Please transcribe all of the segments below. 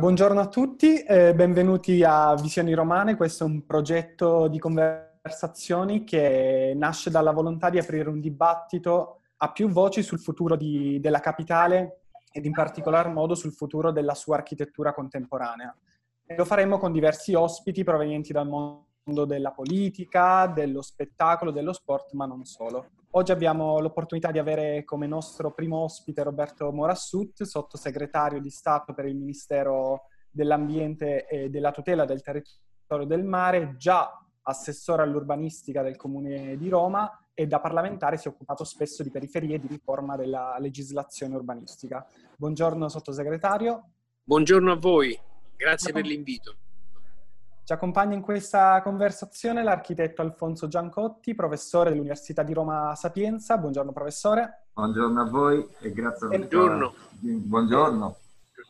buongiorno a tutti, eh, benvenuti a Visioni Romane. Questo è un progetto di conversazioni che nasce dalla volontà di aprire un dibattito a più voci sul futuro di, della capitale ed in particolar modo sul futuro della sua architettura contemporanea. E lo faremo con diversi ospiti provenienti dal mondo della politica, dello spettacolo, dello sport, ma non solo. Oggi abbiamo l'opportunità di avere come nostro primo ospite Roberto Morassut, sottosegretario di Stato per il Ministero dell'Ambiente e della tutela del territorio del mare, già assessore all'urbanistica del Comune di Roma e da parlamentare si è occupato spesso di periferie e di riforma della legislazione urbanistica. Buongiorno sottosegretario. Buongiorno a voi, grazie per l'invito. Ci accompagna in questa conversazione l'architetto Alfonso Giancotti, professore dell'Università di Roma Sapienza. Buongiorno professore. Buongiorno a voi e grazie per Buongiorno. Buongiorno.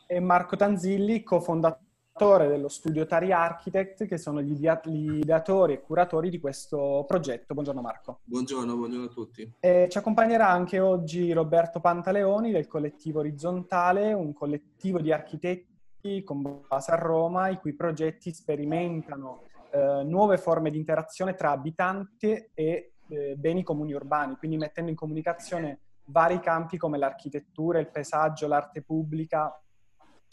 E Marco Tanzilli, cofondatore dello studio Tari Architect, che sono gli, ideatori e curatori di questo progetto. Buongiorno Marco. Buongiorno, buongiorno a tutti. E ci accompagnerà anche oggi Roberto Pantaleoni del collettivo Orizzontale, un collettivo di architetti con base a Roma, i cui progetti sperimentano eh, nuove forme di interazione tra abitanti e eh, beni comuni urbani, quindi mettendo in comunicazione vari campi come l'architettura, il paesaggio, l'arte pubblica,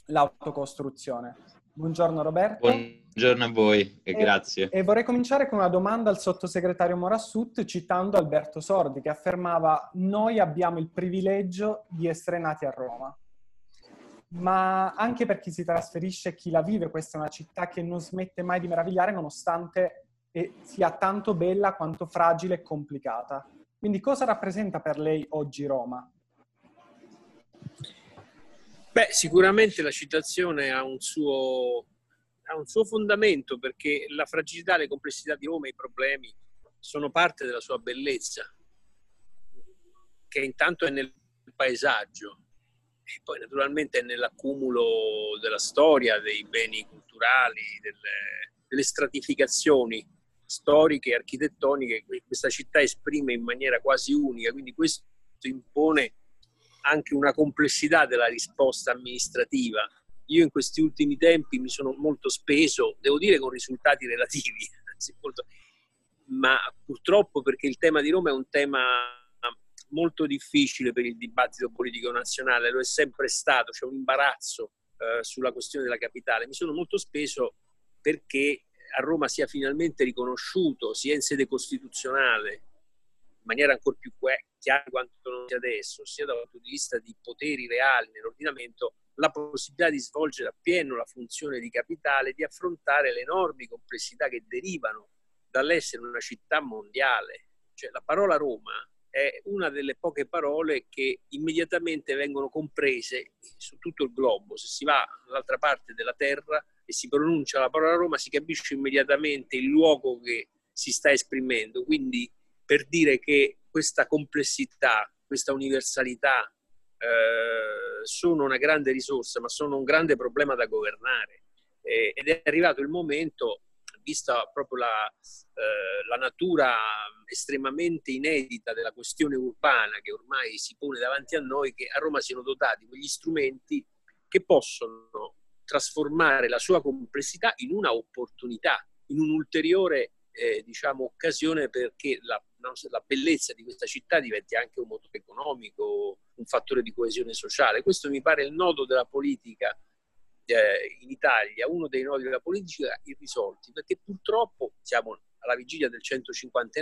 l'autocostruzione. Buongiorno Roberto. Buongiorno a voi e, e, grazie. E vorrei cominciare con una domanda al sottosegretario Morassut citando Alberto Sordi che affermava noi abbiamo il privilegio di essere nati a Roma ma anche per chi si trasferisce e chi la vive, questa è una città che non smette mai di meravigliare nonostante sia tanto bella quanto fragile e complicata. Quindi cosa rappresenta per lei oggi Roma? Beh, sicuramente la citazione ha un suo, ha un suo fondamento perché la fragilità, le complessità di Roma e i problemi sono parte della sua bellezza, che intanto è nel paesaggio, e poi naturalmente nell'accumulo della storia, dei beni culturali, delle, delle stratificazioni storiche architettoniche che questa città esprime in maniera quasi unica, quindi questo impone anche una complessità della risposta amministrativa. Io in questi ultimi tempi mi sono molto speso, devo dire con risultati relativi, ma purtroppo perché il tema di Roma è un tema molto difficile per il dibattito politico nazionale, lo è sempre stato, c'è un imbarazzo eh, sulla questione della capitale. Mi sono molto speso perché a Roma sia finalmente riconosciuto, sia in sede costituzionale, in maniera ancora più chiara quanto non sia adesso, sia dal punto di vista di poteri reali nell'ordinamento, la possibilità di svolgere appieno la funzione di capitale, di affrontare le enormi complessità che derivano dall'essere una città mondiale. Cioè la parola Roma è una delle poche parole che immediatamente vengono comprese su tutto il globo. Se si va dall'altra parte della terra e si pronuncia la parola Roma, si capisce immediatamente il luogo che si sta esprimendo. Quindi per dire che questa complessità, questa universalità eh, sono una grande risorsa, ma sono un grande problema da governare. Eh, ed è arrivato il momento vista proprio la, eh, la natura estremamente inedita della questione urbana che ormai si pone davanti a noi, che a Roma siano dotati quegli strumenti che possono trasformare la sua complessità in una opportunità, in un'ulteriore eh, diciamo, occasione perché la, la, bellezza di questa città diventi anche un motore economico, un fattore di coesione sociale. Questo mi pare il nodo della politica eh, in Italia uno dei nodi della politica irrisolti, perché purtroppo siamo alla vigilia del 150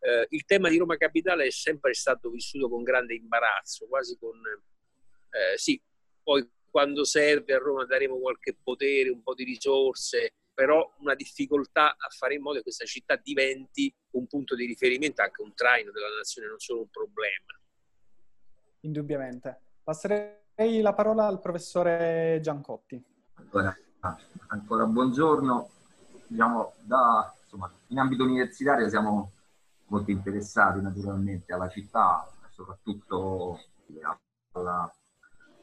eh, il tema di Roma Capitale è sempre stato vissuto con grande imbarazzo, quasi con... Eh, sì, poi quando serve a Roma daremo qualche potere, un po' di risorse, però una difficoltà a fare in modo che questa città diventi un punto di riferimento, anche un traino della nazione, non solo un problema. Indubbiamente. Passerei la parola al professore Giancotti. Allora, ancora buongiorno. Diciamo, da, insomma, in ambito universitario siamo molto interessati naturalmente alla città, soprattutto alla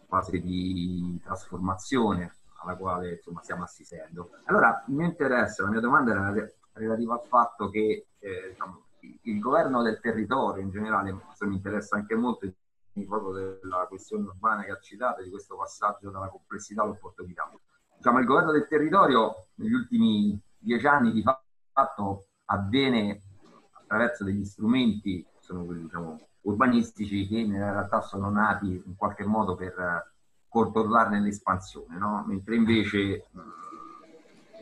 fase di trasformazione alla quale insomma, stiamo assistendo. Allora, mi interessa, la mia domanda era relativa al fatto che eh, diciamo, il governo del territorio in generale, mi interessa anche molto proprio della questione urbana che ha citato, di questo passaggio dalla complessità all'opportunità. diciamo, il governo del territorio negli ultimi dieci anni di fatto avviene attraverso degli strumenti, sono quelli diciamo, urbanistici, che in realtà sono nati in qualche modo per controllarne l'espansione, no? mentre invece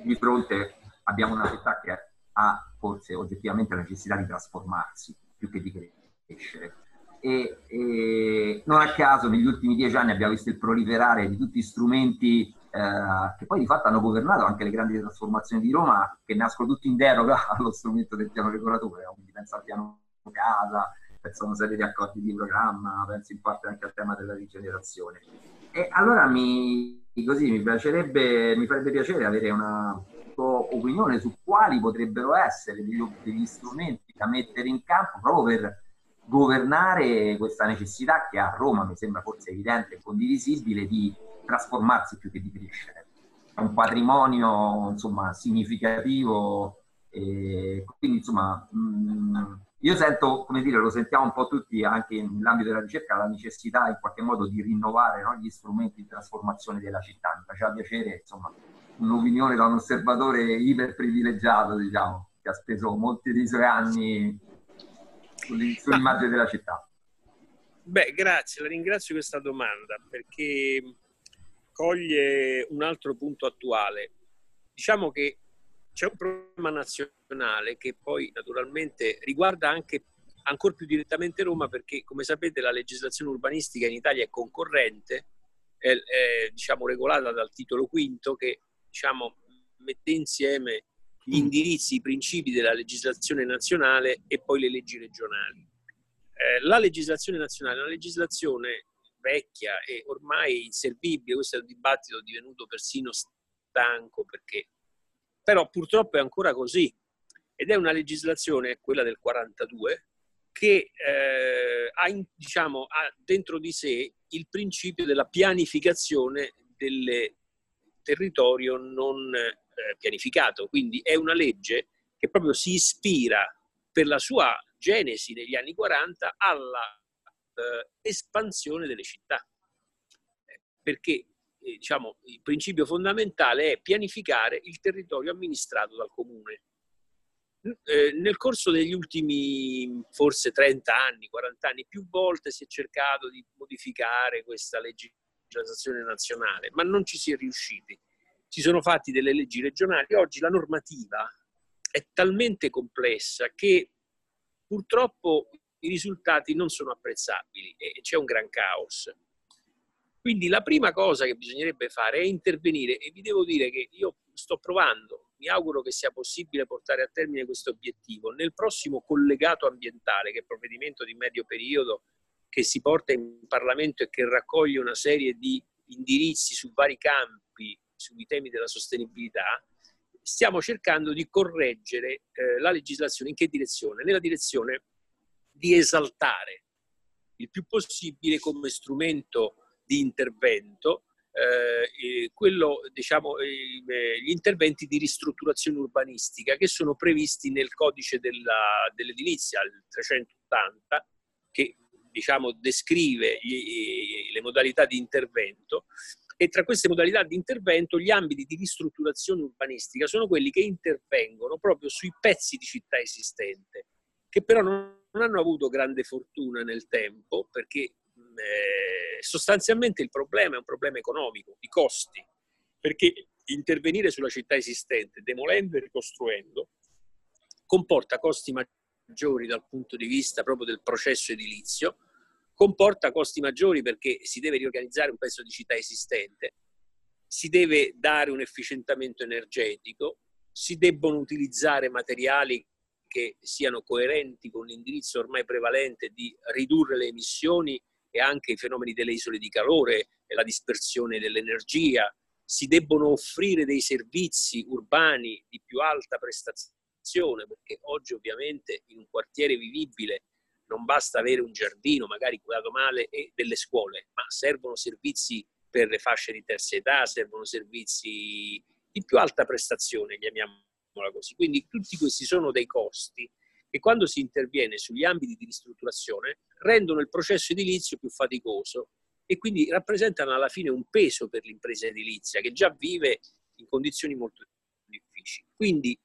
di fronte abbiamo una città che ha forse oggettivamente la necessità di trasformarsi più che di crescere. E, e non a caso negli ultimi dieci anni abbiamo visto il proliferare di tutti gli strumenti eh, che poi di fatto hanno governato anche le grandi trasformazioni di Roma, che nascono tutti in deroga allo strumento del piano regolatore, quindi pensa al piano casa, penso a una serie di accordi di programma, penso in parte anche al tema della rigenerazione. E allora mi, così, mi, piacerebbe, mi farebbe piacere avere una opinione su quali potrebbero essere degli, degli strumenti da mettere in campo proprio per governare questa necessità che a Roma mi sembra forse evidente e condivisibile di trasformarsi più che di crescere. È un patrimonio insomma, significativo e quindi insomma mm, io sento, come dire, lo sentiamo un po' tutti anche nell'ambito della ricerca, la necessità in qualche modo di rinnovare no, gli strumenti di trasformazione della città. Mi faceva piacere, insomma, un'opinione da un osservatore iper privilegiato, diciamo, che ha speso molti dei suoi anni sull'immagine della città. Beh, grazie, la ringrazio questa domanda perché coglie un altro punto attuale. Diciamo che c'è un problema nazionale che poi naturalmente riguarda anche ancora più direttamente Roma perché come sapete la legislazione urbanistica in Italia è concorrente, è, è diciamo regolata dal titolo quinto che diciamo mette insieme gli indirizzi, i principi della legislazione nazionale e poi le leggi regionali. Eh, la legislazione nazionale è una legislazione vecchia e ormai inservibile, questo è un dibattito divenuto persino stanco perché però purtroppo è ancora così. Ed è una legislazione, quella del 42, che eh, ha, diciamo, ha dentro di sé il principio della pianificazione del territorio non eh, pianificato, quindi è una legge che proprio si ispira per la sua genesi negli anni 40 alla eh, espansione delle città. Perché eh, diciamo, il principio fondamentale è pianificare il territorio amministrato dal comune. Eh, nel corso degli ultimi forse 30 anni, 40 anni, più volte si è cercato di modificare questa legislazione nazionale, ma non ci si è riusciti. Si sono fatti delle leggi regionali. Oggi la normativa è talmente complessa che purtroppo i risultati non sono apprezzabili e c'è un gran caos. Quindi la prima cosa che bisognerebbe fare è intervenire e vi devo dire che io sto provando, mi auguro che sia possibile portare a termine questo obiettivo. Nel prossimo collegato ambientale, che è il provvedimento di medio periodo che si porta in Parlamento e che raccoglie una serie di indirizzi su vari campi, sui temi della sostenibilità, stiamo cercando di correggere eh, la legislazione. In che direzione? Nella direzione di esaltare il più possibile come strumento di intervento, eh, quello, diciamo, eh, gli interventi di ristrutturazione urbanistica che sono previsti nel codice della, dell'edilizia, il 380, che diciamo, descrive gli, le modalità di intervento e tra queste modalità di intervento gli ambiti di ristrutturazione urbanistica sono quelli che intervengono proprio sui pezzi di città esistente, che però non hanno avuto grande fortuna nel tempo perché eh, sostanzialmente il problema è un problema economico, di costi, perché intervenire sulla città esistente, demolendo e ricostruendo, comporta costi maggiori dal punto di vista proprio del processo edilizio, comporta costi maggiori perché si deve riorganizzare un pezzo di città esistente, si deve dare un efficientamento energetico, si debbono utilizzare materiali che siano coerenti con l'indirizzo ormai prevalente di ridurre le emissioni e anche i fenomeni delle isole di calore e la dispersione dell'energia. Si debbono offrire dei servizi urbani di più alta prestazione, perché oggi ovviamente in un quartiere vivibile non basta avere un giardino magari curato male e delle scuole, ma servono servizi per le fasce di terza età, servono servizi di più alta prestazione, chiamiamola così. Quindi tutti questi sono dei costi che quando si interviene sugli ambiti di ristrutturazione rendono il processo edilizio più faticoso e quindi rappresentano alla fine un peso per l'impresa edilizia che già vive in condizioni molto difficili. Quindi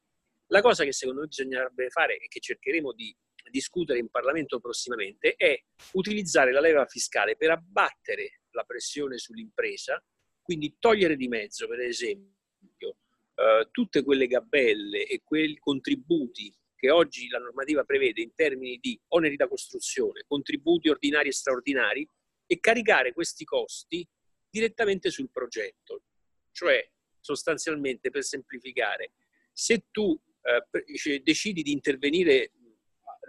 la cosa che secondo me bisognerebbe fare e che cercheremo di discutere in Parlamento prossimamente è utilizzare la leva fiscale per abbattere la pressione sull'impresa, quindi togliere di mezzo, per esempio, eh, tutte quelle gabelle e quei contributi che oggi la normativa prevede in termini di oneri da costruzione, contributi ordinari e straordinari, e caricare questi costi direttamente sul progetto. Cioè, sostanzialmente, per semplificare, se tu eh, decidi di intervenire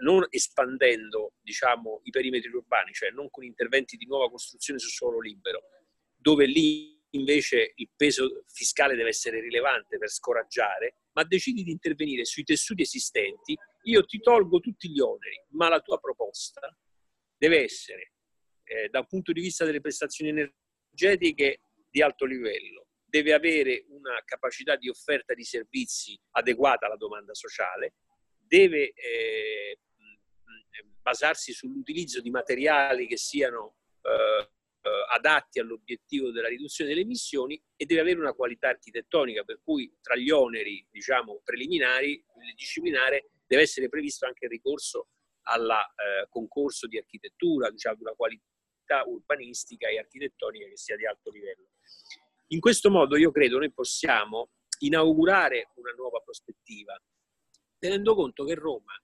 non espandendo diciamo, i perimetri urbani, cioè non con interventi di nuova costruzione su suolo libero, dove lì invece il peso fiscale deve essere rilevante per scoraggiare, ma decidi di intervenire sui tessuti esistenti, io ti tolgo tutti gli oneri, ma la tua proposta deve essere, eh, da un punto di vista delle prestazioni energetiche, di alto livello, deve avere una capacità di offerta di servizi adeguata alla domanda sociale, deve eh, basarsi sull'utilizzo di materiali che siano eh, eh, adatti all'obiettivo della riduzione delle emissioni e deve avere una qualità architettonica, per cui tra gli oneri diciamo, preliminari, il disciplinare, deve essere previsto anche il ricorso al eh, concorso di architettura, diciamo, una qualità urbanistica e architettonica che sia di alto livello. In questo modo io credo noi possiamo inaugurare una nuova prospettiva, tenendo conto che Roma,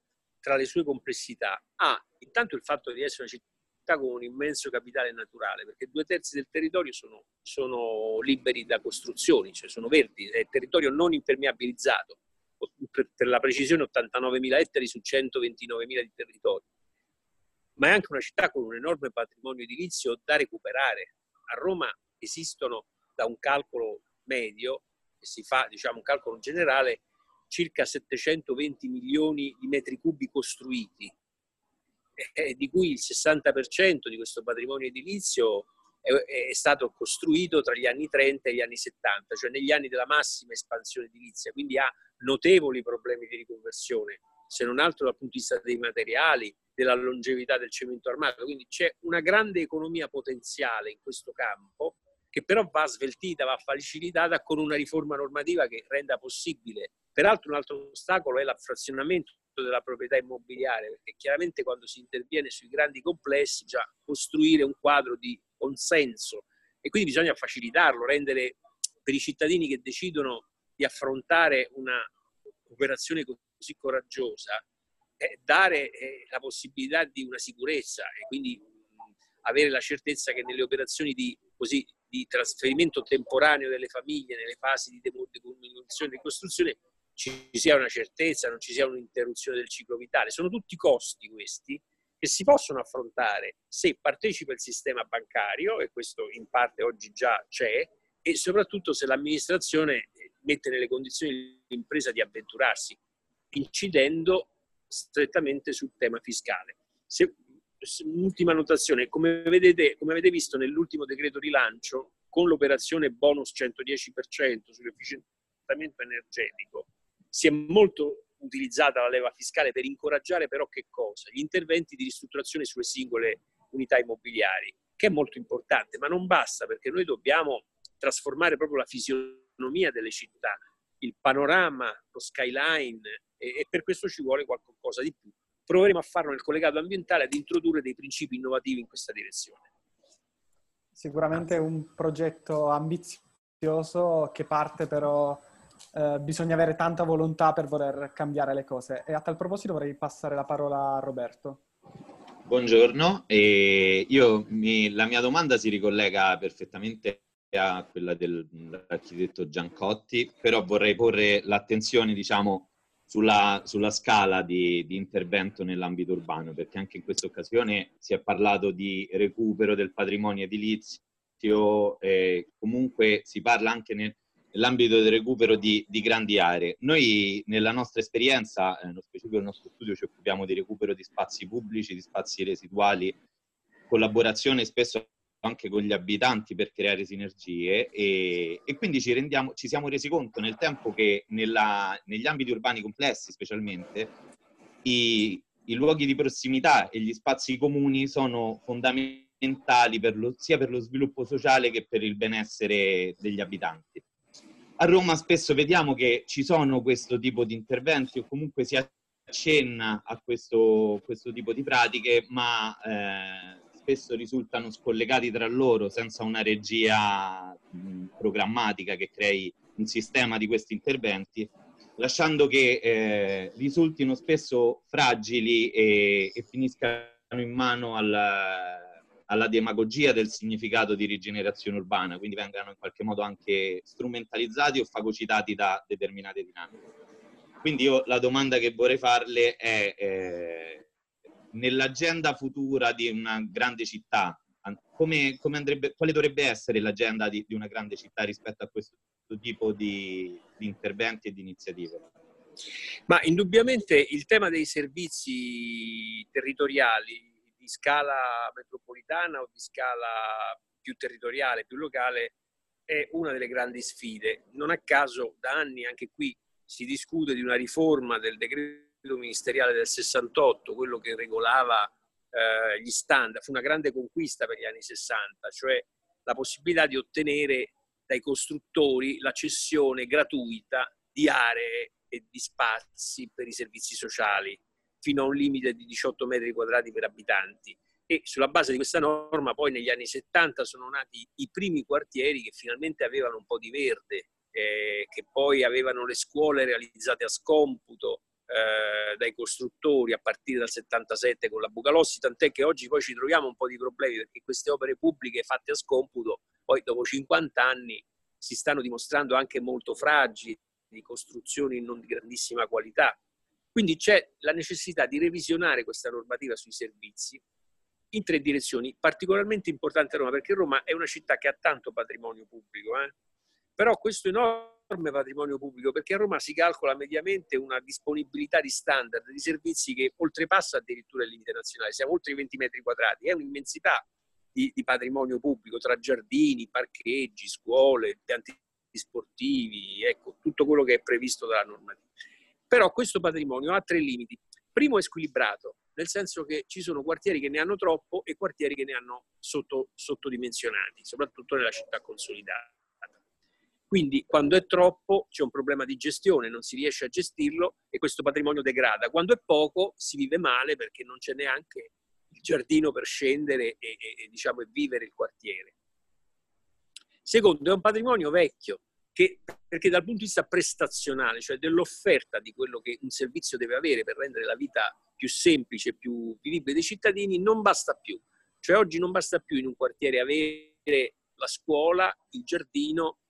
tra le sue complessità, ha intanto il fatto di essere una città con un immenso capitale naturale, perché due terzi del territorio sono, sono liberi da costruzioni, cioè sono verdi, è territorio non impermeabilizzato, per, la precisione 89.000 ettari su 129.000 di territorio. Ma è anche una città con un enorme patrimonio edilizio da recuperare. A Roma esistono da un calcolo medio, che si fa diciamo un calcolo generale, circa 720 milioni di metri cubi costruiti di cui il 60% di questo patrimonio edilizio è, stato costruito tra gli anni 30 e gli anni 70, cioè negli anni della massima espansione edilizia, quindi ha notevoli problemi di riconversione, se non altro dal punto di vista dei materiali, della longevità del cemento armato, quindi c'è una grande economia potenziale in questo campo che però va sveltita, va facilitata con una riforma normativa che renda possibile. Peraltro un altro ostacolo è l'affrazionamento della proprietà immobiliare, perché chiaramente quando si interviene sui grandi complessi già costruire un quadro di consenso e quindi bisogna facilitarlo, rendere per i cittadini che decidono di affrontare una operazione così coraggiosa, eh, dare eh, la possibilità di una sicurezza e quindi avere la certezza che nelle operazioni di, così, di trasferimento temporaneo delle famiglie, nelle fasi di demolizione e ricostruzione, ci sia una certezza, non ci sia un'interruzione del ciclo vitale. Sono tutti costi questi che si possono affrontare se partecipa il sistema bancario, e questo in parte oggi già c'è, e soprattutto se l'amministrazione mette nelle condizioni l'impresa di avventurarsi, incidendo strettamente sul tema fiscale. Se, un'ultima notazione, come vedete, come avete visto nell'ultimo decreto rilancio, con l'operazione bonus 110% sull'efficientamento energetico, si è molto utilizzata la leva fiscale per incoraggiare però che cosa? Gli interventi di ristrutturazione sulle singole unità immobiliari, che è molto importante, ma non basta perché noi dobbiamo trasformare proprio la fisionomia delle città, il panorama, lo skyline e, e per questo ci vuole qualcosa di più. Proveremo a farlo nel collegato ambientale ad introdurre dei principi innovativi in questa direzione. Sicuramente un progetto ambizioso che parte però eh, bisogna avere tanta volontà per voler cambiare le cose. E a tal proposito vorrei passare la parola a Roberto. Buongiorno, e io mi, la mia domanda si ricollega perfettamente a quella dell'architetto Giancotti, però vorrei porre l'attenzione, diciamo, sulla, sulla scala di, di, intervento nell'ambito urbano, perché anche in questa occasione si è parlato di recupero del patrimonio edilizio, e comunque si parla anche nel, nell'ambito del recupero di, di, grandi aree. Noi nella nostra esperienza, eh, nello specifico del nostro studio, ci occupiamo di recupero di spazi pubblici, di spazi residuali, collaborazione spesso anche con gli abitanti per creare sinergie e, e quindi ci, rendiamo, ci, siamo resi conto nel tempo che nella, negli ambiti urbani complessi specialmente i, i luoghi di prossimità e gli spazi comuni sono fondamentali per lo, sia per lo sviluppo sociale che per il benessere degli abitanti. A Roma spesso vediamo che ci sono questo tipo di interventi o comunque si accenna a questo, questo tipo di pratiche, ma eh, spesso risultano scollegati tra loro senza una regia programmatica che crei un sistema di questi interventi, lasciando che eh, risultino spesso fragili e, e finiscano in mano al, alla demagogia del significato di rigenerazione urbana, quindi vengano in qualche modo anche strumentalizzati o fagocitati da determinate dinamiche. Quindi io la domanda che vorrei farle è, eh, nell'agenda futura di una grande città, come, come andrebbe, quale dovrebbe essere l'agenda di, di, una grande città rispetto a questo tipo di, di interventi e di iniziative? Ma indubbiamente il tema dei servizi territoriali di scala metropolitana o di scala più territoriale, più locale, è una delle grandi sfide. Non a caso da anni anche qui si discute di una riforma del decreto ministeriale del 68, quello che regolava eh, gli standard, fu una grande conquista per gli anni 60, cioè la possibilità di ottenere dai costruttori la cessione gratuita di aree e di spazi per i servizi sociali fino a un limite di 18 metri quadrati per abitanti. E sulla base di questa norma poi negli anni 70 sono nati i primi quartieri che finalmente avevano un po' di verde, eh, che poi avevano le scuole realizzate a scomputo eh, dai costruttori a partire dal 77 con la Bucalossi, tant'è che oggi poi ci troviamo un po' di problemi perché queste opere pubbliche fatte a scomputo poi dopo 50 anni si stanno dimostrando anche molto fragili, di costruzioni non di grandissima qualità quindi c'è la necessità di revisionare questa normativa sui servizi in tre direzioni, particolarmente importante a Roma, perché Roma è una città che ha tanto patrimonio pubblico, eh? però questo enorme patrimonio pubblico, perché a Roma si calcola mediamente una disponibilità di standard di servizi che oltrepassa addirittura il limite nazionale, siamo oltre i 20 metri quadrati, è un'immensità di, di patrimonio pubblico tra giardini, parcheggi, scuole, impianti sportivi, ecco, tutto quello che è previsto dalla normativa. Però questo patrimonio ha tre limiti. Primo è squilibrato, nel senso che ci sono quartieri che ne hanno troppo e quartieri che ne hanno sotto, sottodimensionati, soprattutto nella città consolidata. Quindi quando è troppo c'è un problema di gestione, non si riesce a gestirlo e questo patrimonio degrada. Quando è poco si vive male perché non c'è neanche il giardino per scendere e, e, e, diciamo, vivere il quartiere. Secondo, è un patrimonio vecchio, che, perché dal punto di vista prestazionale, cioè dell'offerta di quello che un servizio deve avere per rendere la vita più semplice, più vivibile dei cittadini, non basta più. Cioè oggi non basta più in un quartiere avere la scuola, il giardino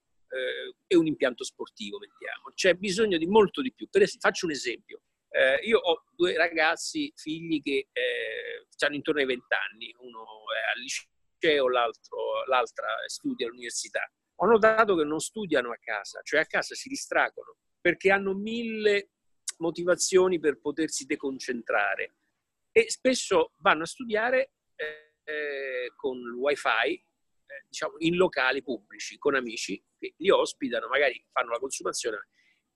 e un impianto sportivo, mettiamo. C'è bisogno di molto di più. Esempio, faccio un esempio. Eh, io ho due ragazzi, figli che eh, hanno intorno ai 20 anni, uno è al liceo, l'altra studia all'università ho notato che non studiano a casa, cioè a casa si distraggono perché hanno mille motivazioni per potersi deconcentrare e spesso vanno a studiare eh, eh, con il wifi eh, diciamo in locali pubblici con amici che li ospitano magari fanno la consumazione.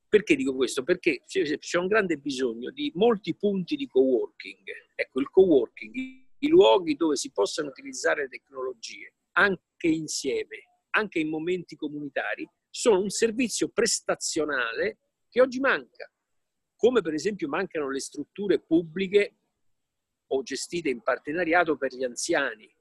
Perché dico questo? Perché c'è un grande bisogno di molti punti di co-working. Ecco il co-working i luoghi dove si possano utilizzare le tecnologie anche insieme anche in momenti comunitari, sono un servizio prestazionale che oggi manca, come per esempio mancano le strutture pubbliche o gestite in partenariato per gli anziani,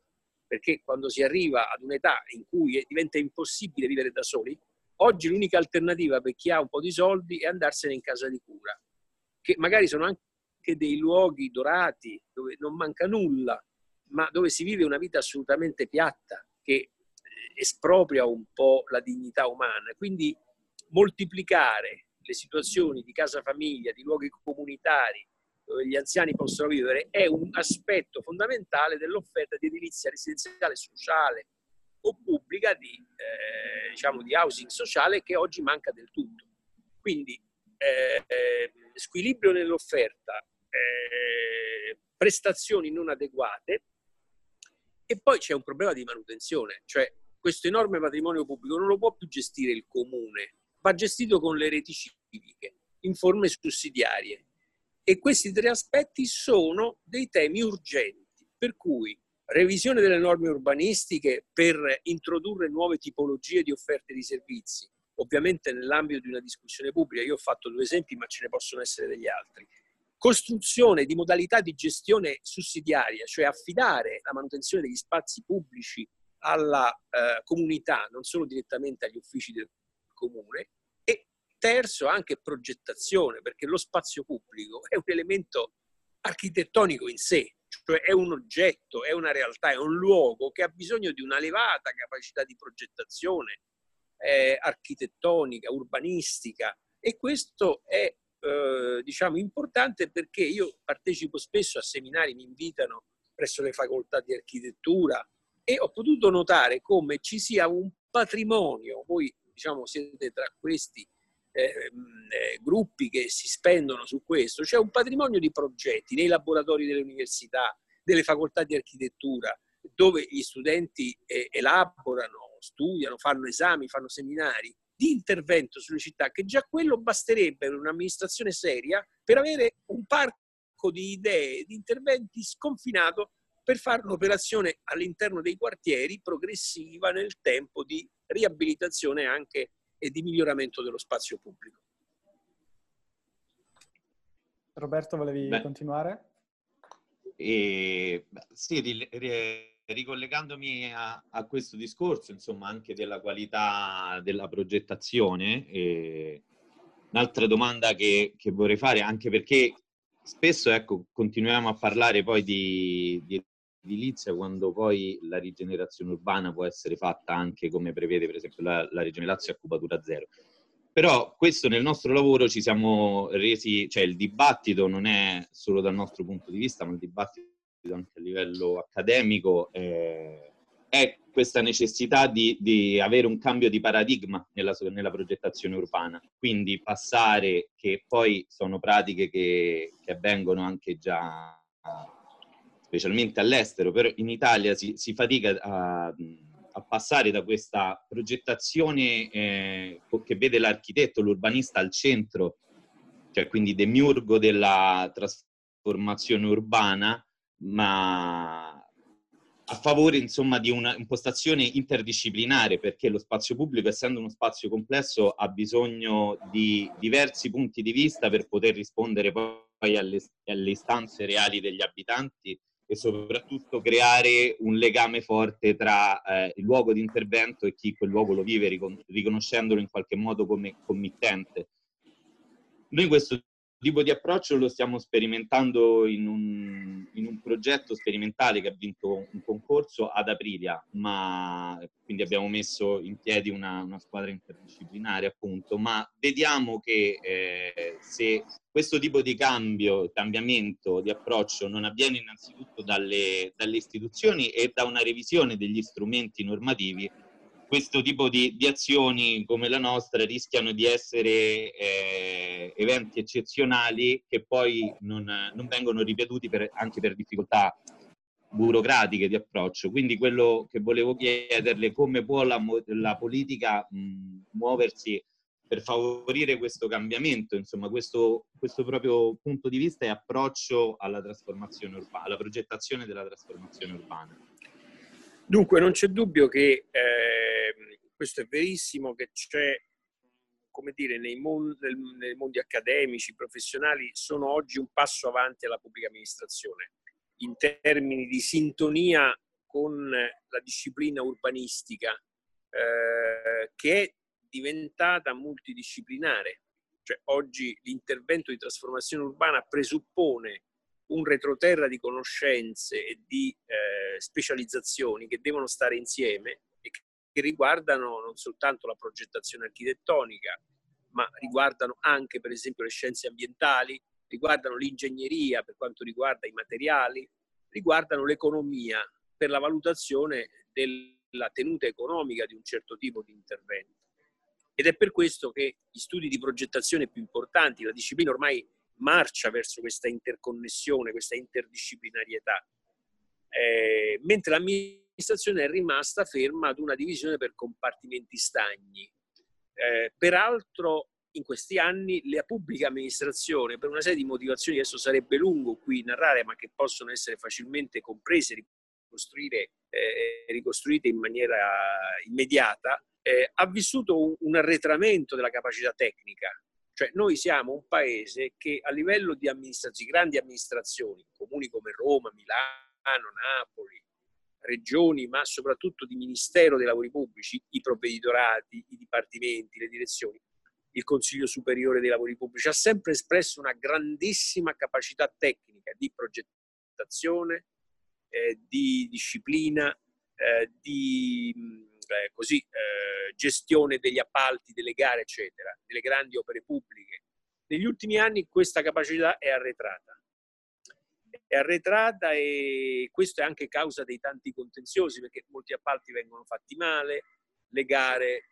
perché quando si arriva ad un'età in cui diventa impossibile vivere da soli, oggi l'unica alternativa per chi ha un po' di soldi è andarsene in casa di cura, che magari sono anche dei luoghi dorati dove non manca nulla, ma dove si vive una vita assolutamente piatta, che espropria un po' la dignità umana. Quindi moltiplicare le situazioni di casa famiglia, di luoghi comunitari dove gli anziani possono vivere è un aspetto fondamentale dell'offerta di edilizia residenziale sociale o pubblica di, eh, diciamo, di housing sociale che oggi manca del tutto. Quindi eh, eh, squilibrio nell'offerta, eh, prestazioni non adeguate e poi c'è un problema di manutenzione, cioè questo enorme patrimonio pubblico non lo può più gestire il comune, va gestito con le reti civiche in forme sussidiarie. E questi tre aspetti sono dei temi urgenti, per cui revisione delle norme urbanistiche per introdurre nuove tipologie di offerte di servizi, ovviamente nell'ambito di una discussione pubblica. Io ho fatto due esempi, ma ce ne possono essere degli altri. Costruzione di modalità di gestione sussidiaria, cioè affidare la manutenzione degli spazi pubblici alla eh, comunità, non solo direttamente agli uffici del comune. Terzo, anche progettazione, perché lo spazio pubblico è un elemento architettonico in sé, cioè è un oggetto, è una realtà, è un luogo che ha bisogno di una elevata capacità di progettazione eh, architettonica, urbanistica. E questo è eh, diciamo importante perché io partecipo spesso a seminari, mi invitano presso le facoltà di architettura e ho potuto notare come ci sia un patrimonio, voi diciamo siete tra questi eh, eh, gruppi che si spendono su questo, c'è un patrimonio di progetti nei laboratori delle università, delle facoltà di architettura, dove gli studenti eh, elaborano, studiano, fanno esami, fanno seminari di intervento sulle città, che già quello basterebbe per un'amministrazione seria per avere un parco di idee, di interventi sconfinato per fare un'operazione all'interno dei quartieri progressiva nel tempo di riabilitazione anche e di miglioramento dello spazio pubblico. Roberto, volevi Beh. continuare? E, sì, ricollegandomi a, a, questo discorso, insomma, anche della qualità della progettazione, e un'altra domanda che, che, vorrei fare, anche perché spesso ecco, continuiamo a parlare poi di, di edilizia quando poi la rigenerazione urbana può essere fatta anche come prevede per esempio la, la Regione Lazio a cubatura zero. Però questo nel nostro lavoro ci siamo resi, cioè il dibattito non è solo dal nostro punto di vista, ma il dibattito anche a livello accademico eh, è questa necessità di, di, avere un cambio di paradigma nella, nella, progettazione urbana, quindi passare, che poi sono pratiche che, che avvengono anche già specialmente all'estero, però in Italia si, si fatica a, a, passare da questa progettazione eh, che vede l'architetto, l'urbanista al centro, cioè quindi demiurgo della trasformazione urbana, ma a favore insomma di un'impostazione interdisciplinare perché lo spazio pubblico essendo uno spazio complesso ha bisogno di diversi punti di vista per poter rispondere poi alle, alle istanze reali degli abitanti e soprattutto creare un legame forte tra eh, il luogo di intervento e chi quel luogo lo vive, riconoscendolo in qualche modo come committente. Noi questo tipo di approccio lo stiamo sperimentando in un, in un, progetto sperimentale che ha vinto un concorso ad Aprilia, ma quindi abbiamo messo in piedi una, una squadra interdisciplinare appunto, ma vediamo che eh, se questo tipo di cambio, cambiamento di approccio non avviene innanzitutto dalle, dalle istituzioni e da una revisione degli strumenti normativi, questo tipo di, di, azioni come la nostra rischiano di essere eh, eventi eccezionali che poi non, non vengono ripetuti per, anche per difficoltà burocratiche di approccio. Quindi quello che volevo chiederle come può la, la politica mh, muoversi per favorire questo cambiamento, insomma questo, questo, proprio punto di vista e approccio alla trasformazione urbana, alla progettazione della trasformazione urbana. Dunque non c'è dubbio che eh, questo è verissimo, che c'è, come dire, nei mondi, nei mondi accademici, professionali, sono oggi un passo avanti alla pubblica amministrazione in termini di sintonia con la disciplina urbanistica, eh, che è diventata multidisciplinare. Cioè, oggi l'intervento di trasformazione urbana presuppone un retroterra di conoscenze e di eh, specializzazioni che devono stare insieme che riguardano non soltanto la progettazione architettonica, ma riguardano anche per esempio le scienze ambientali, riguardano l'ingegneria per quanto riguarda i materiali, riguardano l'economia per la valutazione della tenuta economica di un certo tipo di intervento. Ed è per questo che gli studi di progettazione più importanti, la disciplina ormai marcia verso questa interconnessione, questa interdisciplinarietà, eh, mentre l'amministrazione è rimasta ferma ad una divisione per compartimenti stagni. Eh, peraltro in questi anni la pubblica amministrazione, per una serie di motivazioni, adesso sarebbe lungo qui narrare, ma che possono essere facilmente comprese, ricostruire, eh, ricostruite in maniera immediata, eh, ha vissuto un, un arretramento della capacità tecnica. Cioè noi siamo un paese che a livello di amministrazioni, grandi amministrazioni, comuni come Roma, Milano, Napoli, regioni, ma soprattutto di Ministero dei Lavori Pubblici, i provveditorati, i dipartimenti, le direzioni, il Consiglio Superiore dei Lavori Pubblici, ha sempre espresso una grandissima capacità tecnica di progettazione, eh, di disciplina, eh, di eh, così, eh, gestione degli appalti, delle gare, eccetera, delle grandi opere pubbliche. Negli ultimi anni questa capacità è arretrata è arretrata e questo è anche causa dei tanti contenziosi perché molti appalti vengono fatti male, le gare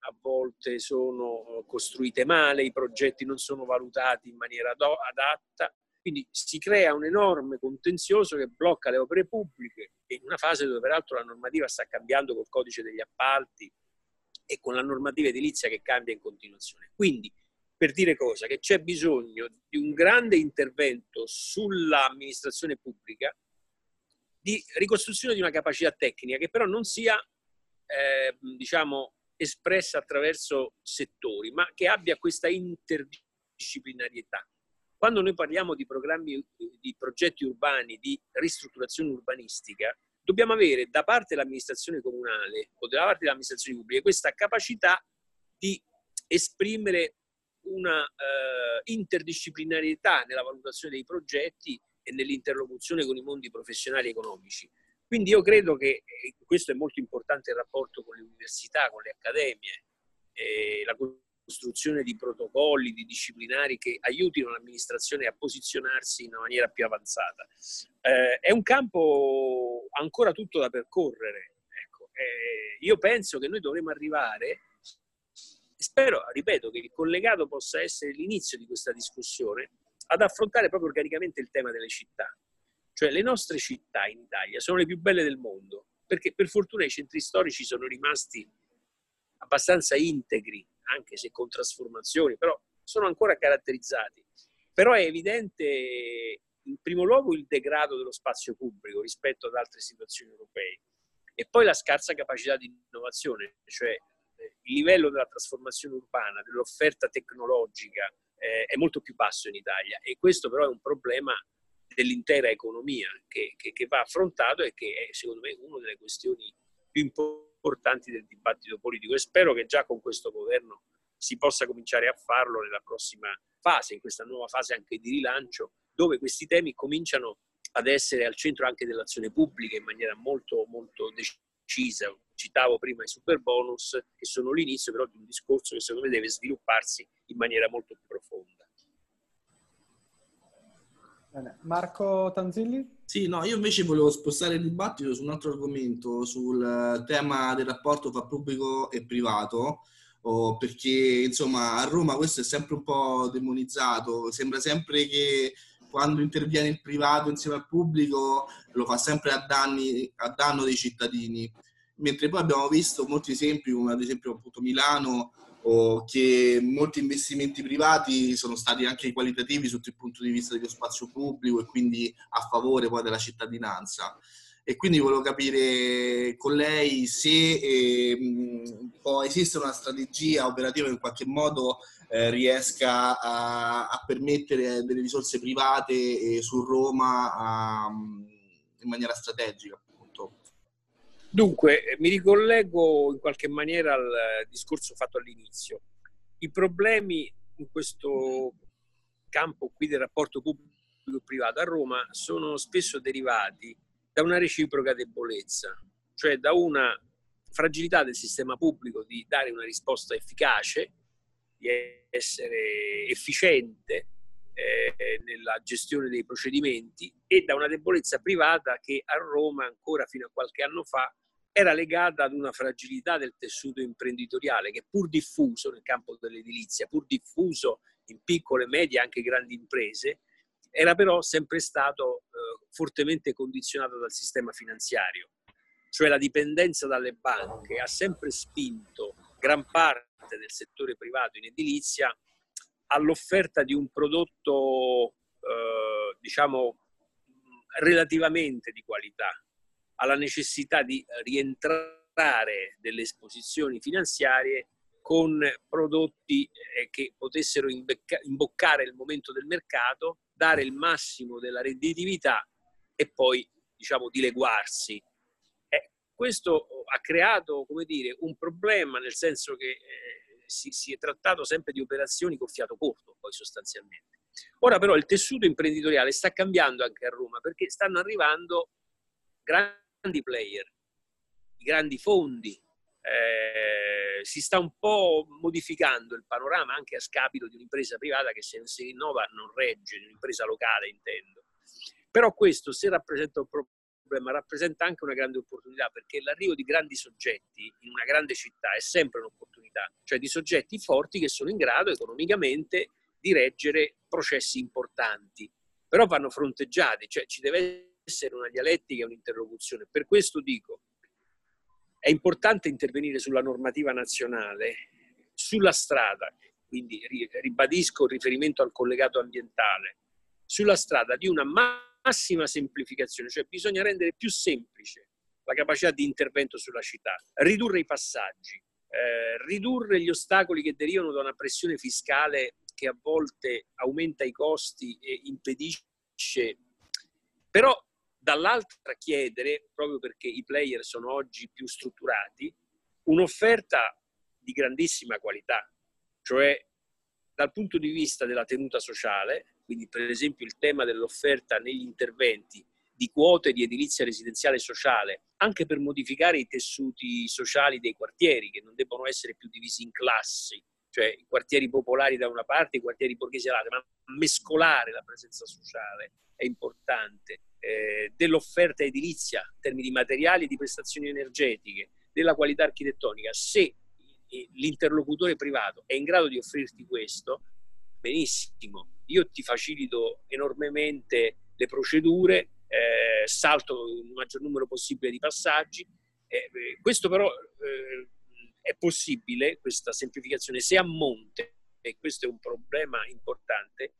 a volte sono costruite male, i progetti non sono valutati in maniera adatta, quindi si crea un enorme contenzioso che blocca le opere pubbliche in una fase dove peraltro la normativa sta cambiando col codice degli appalti e con la normativa edilizia che cambia in continuazione. Quindi per dire cosa? Che c'è bisogno di un grande intervento sull'amministrazione pubblica, di ricostruzione di una capacità tecnica che però non sia, eh, diciamo, espressa attraverso settori, ma che abbia questa interdisciplinarietà. Quando noi parliamo di programmi, di progetti urbani, di ristrutturazione urbanistica, dobbiamo avere da parte dell'amministrazione comunale o da parte dell'amministrazione pubblica questa capacità di esprimere una eh, interdisciplinarietà nella valutazione dei progetti e nell'interlocuzione con i mondi professionali e economici. Quindi io credo che eh, questo è molto importante il rapporto con le università, con le accademie, eh, la costruzione di protocolli, di disciplinari che aiutino l'amministrazione a posizionarsi in una maniera più avanzata. Eh, è un campo ancora tutto da percorrere. Ecco, eh, io penso che noi dovremo arrivare spero, ripeto, che il collegato possa essere l'inizio di questa discussione ad affrontare proprio organicamente il tema delle città. Cioè le nostre città in Italia sono le più belle del mondo, perché per fortuna i centri storici sono rimasti abbastanza integri, anche se con trasformazioni, però sono ancora caratterizzati. Però è evidente in primo luogo il degrado dello spazio pubblico rispetto ad altre situazioni europee e poi la scarsa capacità di innovazione, cioè il livello della trasformazione urbana, dell'offerta tecnologica eh, è molto più basso in Italia. E questo però è un problema dell'intera economia che, che, che va affrontato e che è secondo me una delle questioni più importanti del dibattito politico. E spero che già con questo governo si possa cominciare a farlo nella prossima fase, in questa nuova fase anche di rilancio, dove questi temi cominciano ad essere al centro anche dell'azione pubblica in maniera molto, molto decisa citavo prima i super bonus, che sono l'inizio però di un discorso che secondo me deve svilupparsi in maniera molto più profonda. Bene. Marco Tanzilli? Sì, no, io invece volevo spostare il dibattito su un altro argomento, sul tema del rapporto tra pubblico e privato, oh, perché insomma a Roma questo è sempre un po' demonizzato, sembra sempre che quando interviene il privato insieme al pubblico lo fa sempre a, danni, a danno dei cittadini mentre poi abbiamo visto molti esempi, come ad esempio appunto Milano, o che molti investimenti privati sono stati anche qualitativi sotto il punto di vista dello spazio pubblico e quindi a favore poi della cittadinanza. E quindi volevo capire con lei se eh, esistere una strategia operativa in qualche modo eh, riesca a, a, permettere delle risorse private eh, su Roma a, in maniera strategica. Dunque, mi ricollego in qualche maniera al discorso fatto all'inizio. I problemi in questo campo qui del rapporto pubblico-privato a Roma sono spesso derivati da una reciproca debolezza, cioè da una fragilità del sistema pubblico di dare una risposta efficace, di essere efficiente eh, nella gestione dei procedimenti e da una debolezza privata che a Roma ancora fino a qualche anno fa era legata ad una fragilità del tessuto imprenditoriale che pur diffuso nel campo dell'edilizia, pur diffuso in piccole, medie e anche grandi imprese, era però sempre stato eh, fortemente condizionato dal sistema finanziario. Cioè la dipendenza dalle banche ha sempre spinto gran parte del settore privato in edilizia all'offerta di un prodotto, eh, diciamo, relativamente di qualità, alla necessità di rientrare delle esposizioni finanziarie con prodotti eh, che potessero imboccare il momento del mercato, dare il massimo della redditività e poi diciamo dileguarsi. Questo ha creato come dire, un problema nel senso che eh, si, si, è trattato sempre di operazioni col fiato corto poi sostanzialmente. Ora però il tessuto imprenditoriale sta cambiando anche a Roma perché stanno arrivando grandi player, grandi fondi, eh, si sta un po' modificando il panorama anche a scapito di un'impresa privata che se non si rinnova non regge, di un'impresa locale intendo. Però questo se rappresenta un problema, rappresenta anche una grande opportunità perché l'arrivo di grandi soggetti in una grande città è sempre un'opportunità, cioè di soggetti forti che sono in grado economicamente di reggere processi importanti, però vanno fronteggiati, cioè ci deve essere una dialettica e un'interlocuzione. Per questo dico, è importante intervenire sulla normativa nazionale, sulla strada, quindi ribadisco il riferimento al collegato ambientale, sulla strada di una massima semplificazione, cioè bisogna rendere più semplice la capacità di intervento sulla città, ridurre i passaggi, eh, ridurre gli ostacoli che derivano da una pressione fiscale che a volte aumenta i costi e impedisce, però dall'altra chiedere, proprio perché i player sono oggi più strutturati, un'offerta di grandissima qualità, cioè dal punto di vista della tenuta sociale, quindi per esempio il tema dell'offerta negli interventi di quote di edilizia residenziale sociale, anche per modificare i tessuti sociali dei quartieri, che non debbono essere più divisi in classi, cioè i quartieri popolari da una parte i quartieri borghesi dall'altra, ma mescolare la presenza sociale è importante eh, dell'offerta edilizia in termini di materiali e di prestazioni energetiche, della qualità architettonica, se l'interlocutore privato è in grado di offrirti questo, benissimo, io ti facilito enormemente le procedure, eh, salto il maggior numero possibile di passaggi. Eh, questo però eh, è possibile, questa semplificazione, se a monte, e questo è un problema importante,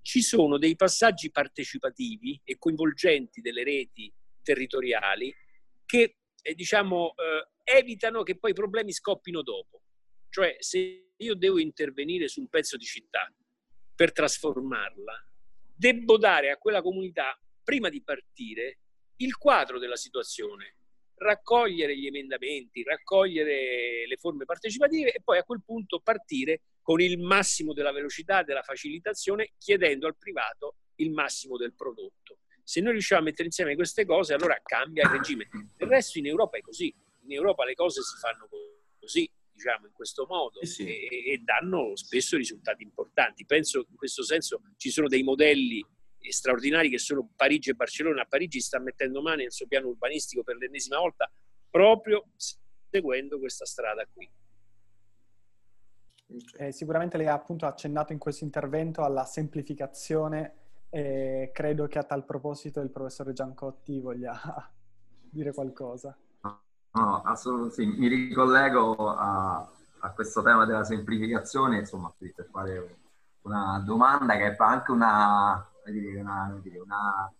ci sono dei passaggi partecipativi e coinvolgenti delle reti territoriali che eh, diciamo, eh, evitano che poi i problemi scoppino dopo. Cioè se io devo intervenire su un pezzo di città per trasformarla, devo dare a quella comunità, prima di partire, il quadro della situazione, raccogliere gli emendamenti, raccogliere le forme partecipative e poi a quel punto partire con il massimo della velocità, della facilitazione, chiedendo al privato il massimo del prodotto. Se noi riusciamo a mettere insieme queste cose, allora cambia il regime. Del resto in Europa è così. In Europa le cose si fanno così, diciamo, in questo modo eh sì. e, e danno spesso risultati importanti. Penso in questo senso ci sono dei modelli straordinari che sono Parigi e Barcellona. Parigi sta mettendo mano nel suo piano urbanistico per l'ennesima volta proprio seguendo questa strada qui. Eh, sicuramente lei ha appunto accennato in questo intervento alla semplificazione e credo che a tal proposito il professore Giancotti voglia dire qualcosa. No, assolutamente sì. Mi ricollego a, a, questo tema della semplificazione, insomma, per fare una domanda che è anche una, una, una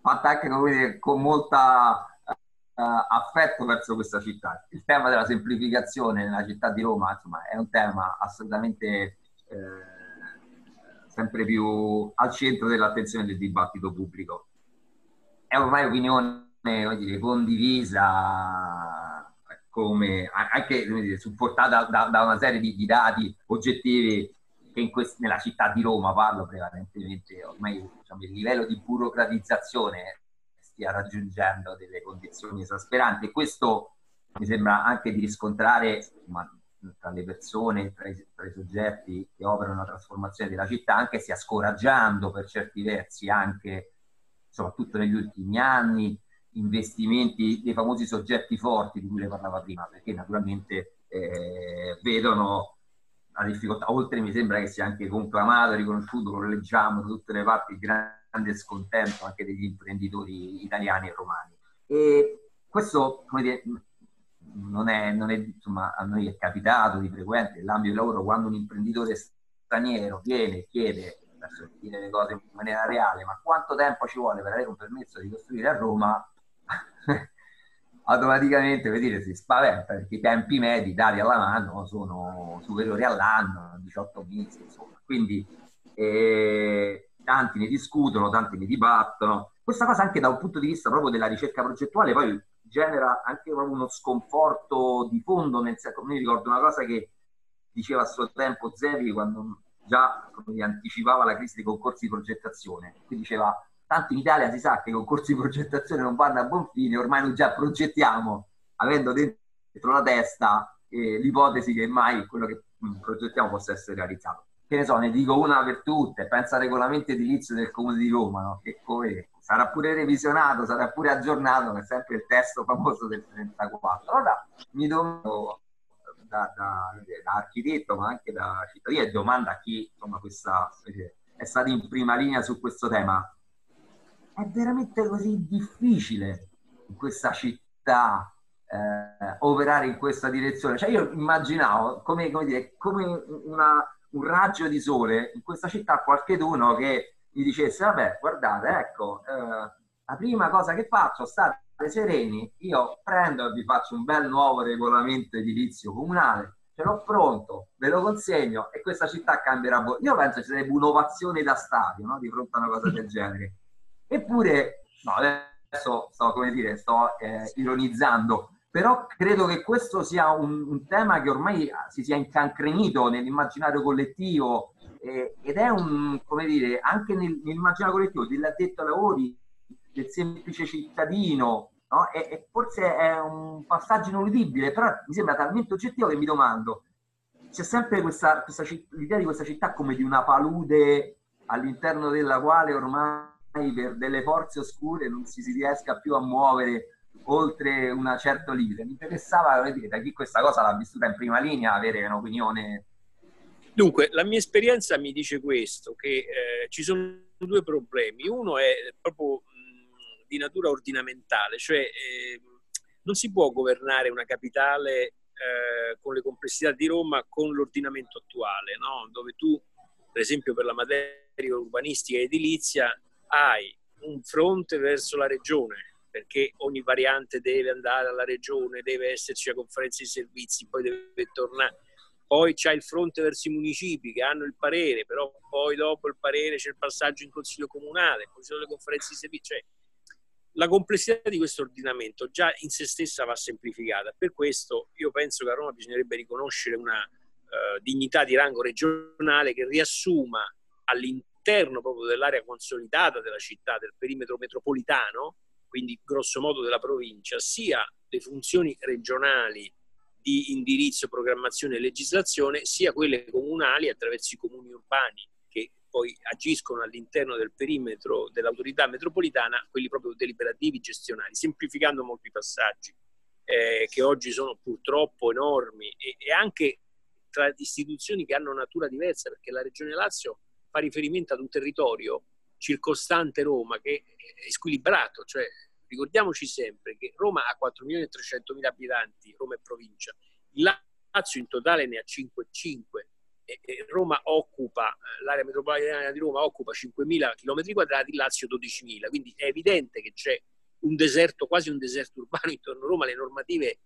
fatta anche dire, con molta uh, affetto verso questa città. Il tema della semplificazione nella città di Roma insomma, è un tema assolutamente eh, sempre più al centro dell'attenzione del dibattito pubblico. È ormai opinione dire, condivisa come anche dire, supportata da, da, una serie di, dati oggettivi che quest- nella città di Roma parlo prevalentemente ormai diciamo, il livello di burocratizzazione stia raggiungendo delle condizioni esasperanti. Questo mi sembra anche di riscontrare ma, tra le persone, tra i, tra i, soggetti che operano la trasformazione della città, anche stia scoraggiando per certi versi anche, soprattutto negli ultimi anni, investimenti dei famosi soggetti forti di cui le parlava prima, perché naturalmente eh, vedono la difficoltà, oltre mi sembra che sia anche conclamato, riconosciuto, lo leggiamo da tutte le parti, il grande scontento anche degli imprenditori italiani e romani. E questo, come dire, non è, non è, insomma, a noi è capitato di frequente nell'ambito di lavoro quando un imprenditore straniero viene e chiede, per dire le cose in maniera reale, ma quanto tempo ci vuole per avere un permesso di costruire a Roma? automaticamente vuol dire, si spaventa perché i tempi medi dati alla mano sono superiori all'anno, 18 mesi, insomma. Quindi eh, tanti ne discutono, tanti ne dibattono. Questa cosa anche da un punto di vista proprio della ricerca progettuale poi genera anche proprio uno sconforto di fondo, nel senso, mi ricordo una cosa che diceva a suo tempo Zevi quando già anticipava la crisi dei concorsi di progettazione, che diceva tanto in Italia si sa che i concorsi di progettazione non vanno a buon fine, ormai noi già progettiamo, avendo dentro la testa eh, l'ipotesi che mai quello che progettiamo possa essere realizzato. Che ne so, ne dico una per tutte, pensa al regolamento edilizio del Comune di Roma, no? che come, sarà pure revisionato, sarà pure aggiornato, ma è sempre il testo famoso del 34. Allora mi domando da, da, da, architetto, ma anche da cittadino, e domanda a chi insomma, questa, è stato in prima linea su questo tema è veramente così difficile in questa città eh, operare in questa direzione. Cioè io immaginavo come, come, dire, come una, un raggio di sole in questa città qualcheduno che mi dicesse vabbè guardate ecco eh, la prima cosa che faccio state sereni io prendo e vi faccio un bel nuovo regolamento edilizio comunale ce l'ho pronto ve lo consegno e questa città cambierà io penso ci sarebbe un'ovazione da stadio no? di fronte a una cosa del genere Eppure, no, adesso sto, come dire, sto eh, ironizzando, però credo che questo sia un, un, tema che ormai si sia incancrenito nell'immaginario collettivo eh, ed è un, come dire, anche nel, nell'immaginario collettivo dell'addetto ai lavori, del semplice cittadino, no? e, e, forse è un passaggio ineludibile, però mi sembra talmente oggettivo che mi domando, c'è sempre questa, questa, l'idea di questa città come di una palude all'interno della quale ormai per delle forze oscure non si, si riesca più a muovere oltre una certa limite. Mi interessava vedere da chi questa cosa l'ha vissuta in prima linea, avere un'opinione. Dunque, la mia esperienza mi dice questo, che eh, ci sono due problemi. Uno è proprio mh, di natura ordinamentale, cioè eh, non si può governare una capitale eh, con le complessità di Roma con l'ordinamento attuale, no? dove tu, per esempio per la materia urbanistica e edilizia, hai un fronte verso la regione, perché ogni variante deve andare alla regione, deve esserci la conferenza di servizi, poi deve tornare. Poi c'è il fronte verso i municipi che hanno il parere, però poi dopo il parere c'è il passaggio in consiglio comunale, poi ci sono le conferenze di servizi. Cioè, la complessità di questo ordinamento già in se stessa va semplificata. Per questo io penso che a Roma bisognerebbe riconoscere una uh, dignità di rango regionale che riassuma all'interno all'interno proprio dell'area consolidata della città, del perimetro metropolitano, quindi grosso modo della provincia, sia le funzioni regionali di indirizzo, programmazione e legislazione, sia quelle comunali attraverso i comuni urbani che poi agiscono all'interno del perimetro dell'autorità metropolitana, quelli proprio deliberativi gestionali, semplificando molti passaggi eh, che oggi sono purtroppo enormi e, e anche tra istituzioni che hanno natura diversa, perché la Regione Lazio fa riferimento ad un territorio circostante Roma che è squilibrato, cioè ricordiamoci sempre che Roma ha 4.300.000 abitanti, Roma è provincia, il Lazio in totale ne ha 5,5 e Roma occupa, l'area metropolitana di Roma occupa 5.000 km quadrati, Lazio 12.000, quindi è evidente che c'è un deserto, quasi un deserto urbano intorno a Roma, le normative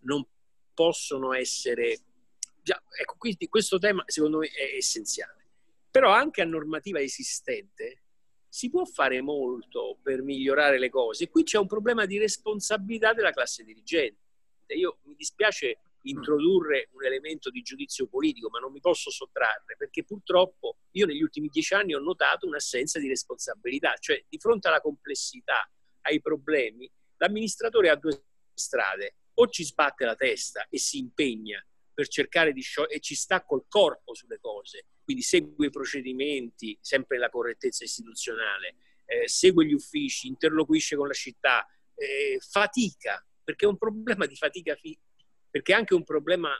non possono essere... Già, ecco, quindi questo tema secondo me è essenziale. Però anche a normativa esistente si può fare molto per migliorare le cose. Qui c'è un problema di responsabilità della classe dirigente. Io mi dispiace introdurre un elemento di giudizio politico, ma non mi posso sottrarre perché purtroppo io negli ultimi dieci anni ho notato un'assenza di responsabilità, cioè di fronte alla complessità, ai problemi, l'amministratore ha due strade, o ci sbatte la testa e si impegna per cercare di sciogliere e ci sta col corpo sulle cose, quindi segue i procedimenti, sempre la correttezza istituzionale, eh, segue gli uffici, interloquisce con la città, eh, fatica, perché è un problema di fatica, fi- perché è anche un problema,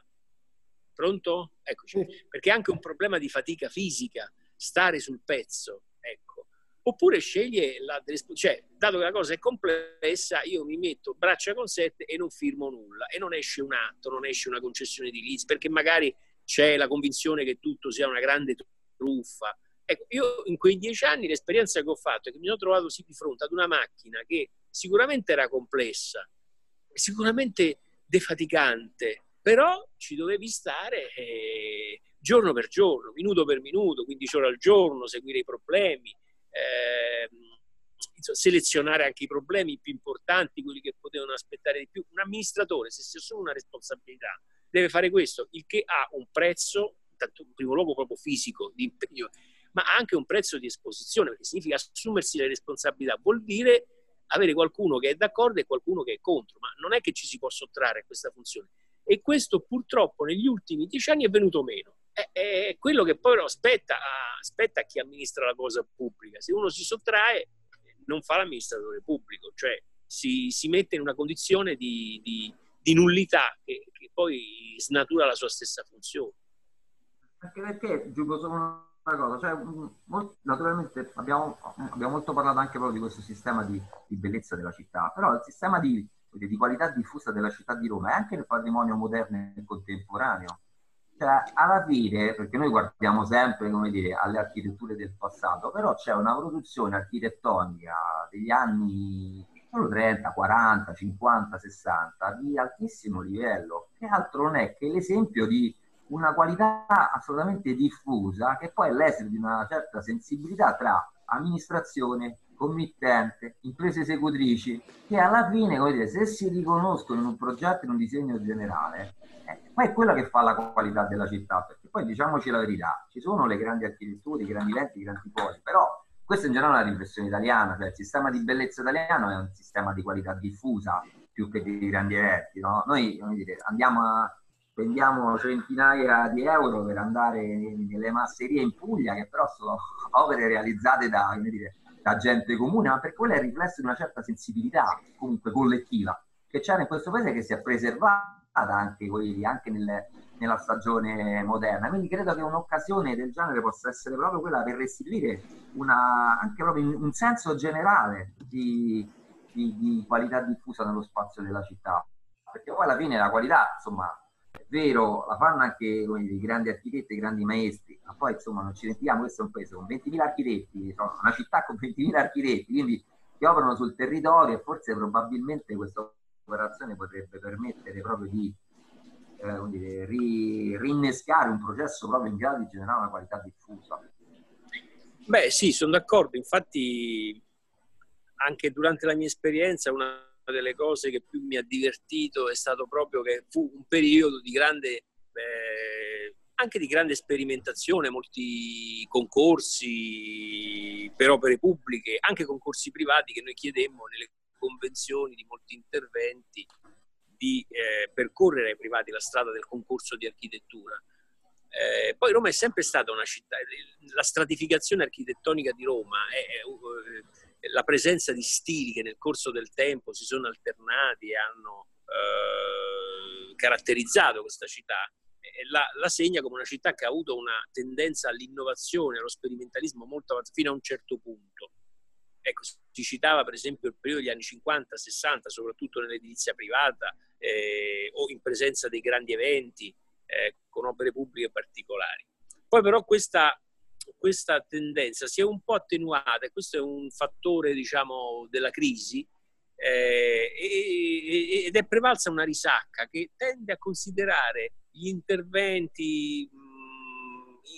pronto? Eccoci, perché è anche un problema di fatica fisica, stare sul pezzo, ecco. Oppure sceglie la, cioè, dato che la cosa è complessa, io mi metto braccia con sette e non firmo nulla e non esce un atto, non esce una concessione di lease, perché magari c'è la convinzione che tutto sia una grande truffa. Ecco, io in quei dieci anni l'esperienza che ho fatto è che mi sono trovato sì di fronte ad una macchina che sicuramente era complessa, sicuramente defaticante, però ci dovevi stare eh, giorno per giorno, minuto per minuto, 15 ore al giorno, seguire i problemi, eh, selezionare anche i problemi più importanti, quelli che potevano aspettare di più. Un amministratore, se si assume una responsabilità, deve fare questo, il che ha un prezzo, intanto in primo luogo proprio fisico, di impegno, ma anche un prezzo di esposizione, perché significa assumersi le responsabilità, vuol dire avere qualcuno che è d'accordo e qualcuno che è contro, ma non è che ci si può sottrarre a questa funzione. E questo purtroppo negli ultimi dieci anni è venuto meno. È, quello che poi spetta a, spetta chi amministra la cosa pubblica. Se uno si sottrae, non fa l'amministratore pubblico, cioè si, si mette in una condizione di, di, di nullità che, che, poi snatura la sua stessa funzione. Anche perché, giusto solo una cosa, cioè, molto, naturalmente abbiamo, abbiamo, molto parlato anche proprio di questo sistema di, di bellezza della città, però il sistema di, di, qualità diffusa della città di Roma è anche nel patrimonio moderno e contemporaneo. Cioè, alla fine, perché noi guardiamo sempre, dire, alle architetture del passato, però c'è una produzione architettonica degli anni 30, 40, 50, 60 di altissimo livello, che altro non è che l'esempio di una qualità assolutamente diffusa che poi è l'esito di una certa sensibilità tra amministrazione, committente, imprese esecutrici, che alla fine, come dire, se si riconoscono in un progetto, in un disegno generale, eh, poi è quella che fa la qualità della città, perché poi diciamoci la verità, ci sono le grandi architetture, i grandi lenti, i grandi poli, però questa in generale è una riflessione italiana, cioè il sistema di bellezza italiano è un sistema di qualità diffusa più che di grandi eventi, no? Noi, dire, andiamo a spendiamo centinaia di euro per andare nelle masserie in Puglia, che però sono opere realizzate da, dire, da gente comune, ma per quello è il riflesso di una certa sensibilità comunque collettiva che c'era in questo paese che si è preservata anche, anche nel, nella stagione moderna. Quindi credo che un'occasione del genere possa essere proprio quella per restituire una, anche proprio un senso generale di, di, di qualità diffusa nello spazio della città. Perché poi alla fine la qualità, insomma, vero, la fanno anche i grandi architetti, i grandi maestri, ma poi insomma non ci dimentichiamo, questo è un paese con 20.000 architetti, una città con 20.000 architetti, quindi che operano sul territorio e forse probabilmente questa operazione potrebbe permettere proprio di eh, dire, ri, rinnescare un processo proprio in grado di generare una qualità diffusa. Beh sì, sono d'accordo, infatti anche durante la mia esperienza una delle cose che più mi ha divertito è stato proprio che fu un periodo di grande, eh, anche di grande sperimentazione, molti concorsi per opere pubbliche, anche concorsi privati che noi chiedemmo nelle convenzioni di molti interventi di eh, percorrere ai privati la strada del concorso di architettura. Eh, poi Roma è sempre stata una città, la stratificazione architettonica di Roma è, è, la presenza di stili che nel corso del tempo si sono alternati e hanno eh, caratterizzato questa città, la, la, segna come una città che ha avuto una tendenza all'innovazione, allo sperimentalismo molto avanzata fino a un certo punto. Ecco, si citava per esempio il periodo degli anni 50-60, soprattutto nell'edilizia privata eh, o in presenza dei grandi eventi eh, con opere pubbliche particolari. Poi però questa questa tendenza si è un po' attenuata e questo è un fattore diciamo, della crisi eh, ed è prevalsa una risacca che tende a considerare gli interventi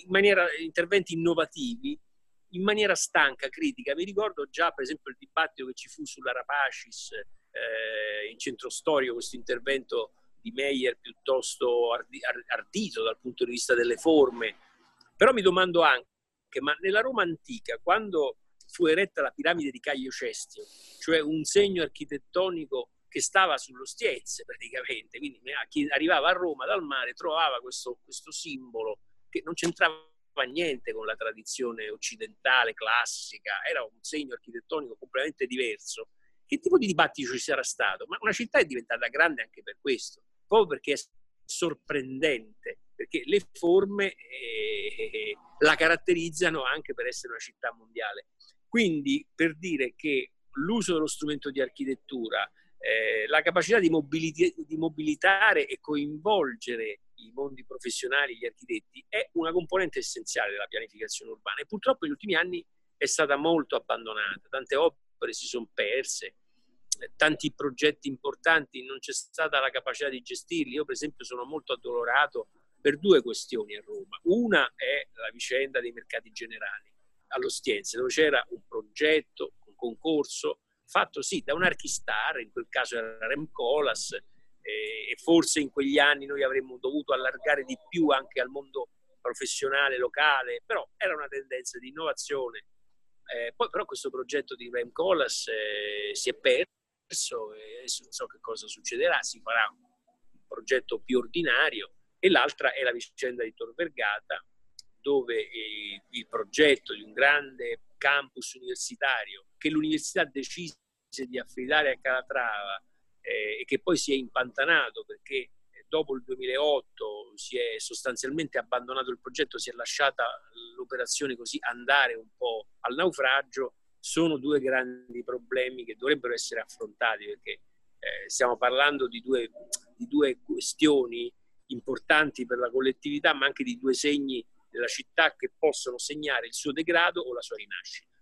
in maniera, interventi innovativi in maniera stanca, critica. Mi ricordo già per esempio il dibattito che ci fu sulla Rapacis eh, in centro storico, questo intervento di Meyer piuttosto ardito dal punto di vista delle forme, però mi domando anche ma nella Roma antica, quando fu eretta la piramide di Caio Cestio, cioè un segno architettonico che stava sullo Stiezze praticamente, quindi chi arrivava a Roma dal mare trovava questo, questo simbolo che non c'entrava niente con la tradizione occidentale, classica, era un segno architettonico completamente diverso. Che tipo di dibattito ci sarà stato? Ma una città è diventata grande anche per questo, proprio perché è sorprendente, perché le forme eh, la caratterizzano anche per essere una città mondiale. Quindi per dire che l'uso dello strumento di architettura, eh, la capacità di, mobiliti- di, mobilitare e coinvolgere i mondi professionali, gli architetti, è una componente essenziale della pianificazione urbana e purtroppo negli ultimi anni è stata molto abbandonata, tante opere si sono perse, tanti progetti importanti non c'è stata la capacità di gestirli. Io per esempio sono molto addolorato per due questioni a Roma. Una è la vicenda dei mercati generali all'Ostiense, dove c'era un progetto, un concorso fatto sì da un archistar, in quel caso era Rem Colas, e forse in quegli anni noi avremmo dovuto allargare di più anche al mondo professionale locale, però era una tendenza di innovazione. Eh, poi però questo progetto di Rem Colas eh, si è perso e adesso non so che cosa succederà, si farà un progetto più ordinario e l'altra è la vicenda di Tor Vergata dove eh, il progetto di un grande campus universitario che l'università decise di affidare a Calatrava e che poi si è impantanato perché eh, dopo il 2008 si è sostanzialmente abbandonato il progetto, si è lasciata l'operazione così andare un po' al naufragio, sono due grandi problemi che dovrebbero essere affrontati perché eh, stiamo parlando di due, di due questioni importanti per la collettività, ma anche di due segni della città che possono segnare il suo degrado o la sua rinascita.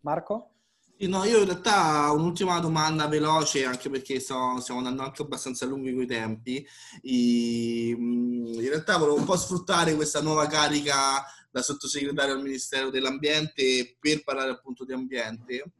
Marco? No, io in realtà un'ultima domanda veloce, anche perché so, stiamo andando anche abbastanza lunghi tempi. I, mm, in realtà volevo un po' sfruttare questa nuova carica da sottosegretario al Ministero dell'Ambiente per parlare appunto di ambiente.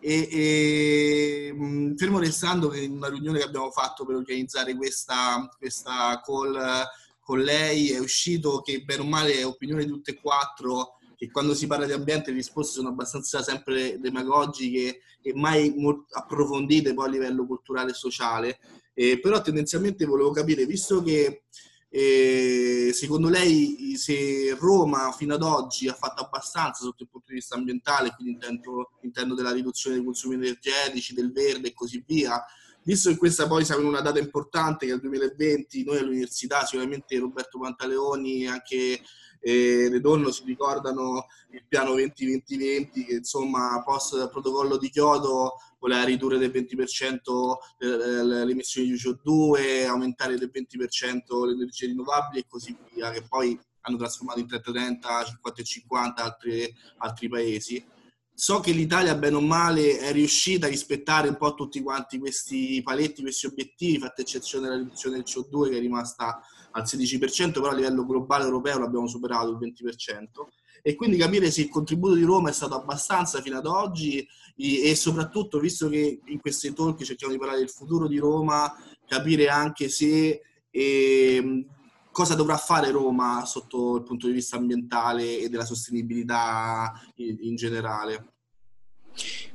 E, e mm, fermo restando che in una riunione che abbiamo fatto per organizzare questa, questa call con lei è uscito che bene o male è opinione di tutte e quattro che quando si parla di ambiente le risposte sono abbastanza sempre demagogiche e mai approfondite poi a livello culturale e sociale. Eh, però tendenzialmente volevo capire, visto che eh, secondo lei se Roma fino ad oggi ha fatto abbastanza sotto il punto di vista ambientale, quindi intendo, intendo della riduzione dei consumi energetici, del verde e così via, visto che questa poi in una data importante che è il 2020, noi all'università sicuramente Roberto Pantaleoni, anche e Redonno si ricordano il piano 20-20-20 che insomma post protocollo di Kyoto voleva ridurre del 20% le emissioni di CO2, aumentare del 20% le energie rinnovabili e così via, che poi hanno trasformato in 30-30, 50-50 altri, altri paesi. So che l'Italia, bene o male, è riuscita a rispettare un po' tutti quanti questi paletti, questi obiettivi, fatta eccezione della riduzione del CO2 che è rimasta al 16%, però a livello globale europeo l'abbiamo superato il 20%. E quindi capire se il contributo di Roma è stato abbastanza fino ad oggi e soprattutto, visto che in questi talk cerchiamo di parlare del futuro di Roma, capire anche se eh, cosa dovrà fare Roma sotto il punto di vista ambientale e della sostenibilità in, generale.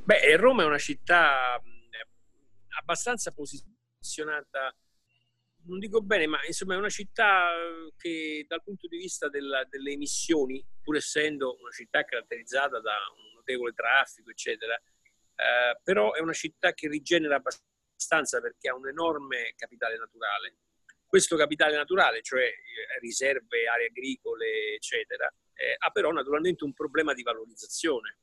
Beh, Roma è una città abbastanza posizionata non dico bene, ma insomma è una città eh, che dal punto di vista della, delle emissioni, pur essendo una città caratterizzata da un notevole traffico, eccetera, eh, però è una città che rigenera abbastanza perché ha un enorme capitale naturale. Questo capitale naturale, cioè eh, riserve, aree agricole, eccetera, eh, ha però naturalmente un problema di valorizzazione.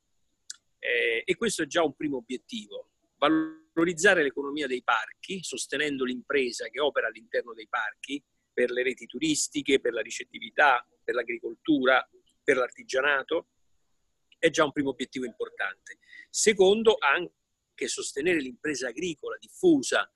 Eh, e questo è già un primo obiettivo valorizzare l'economia dei parchi, sostenendo l'impresa che opera all'interno dei parchi per le reti turistiche, per la ricettività, per l'agricoltura, per l'artigianato, è già un primo obiettivo importante. Secondo, anche sostenere l'impresa agricola diffusa,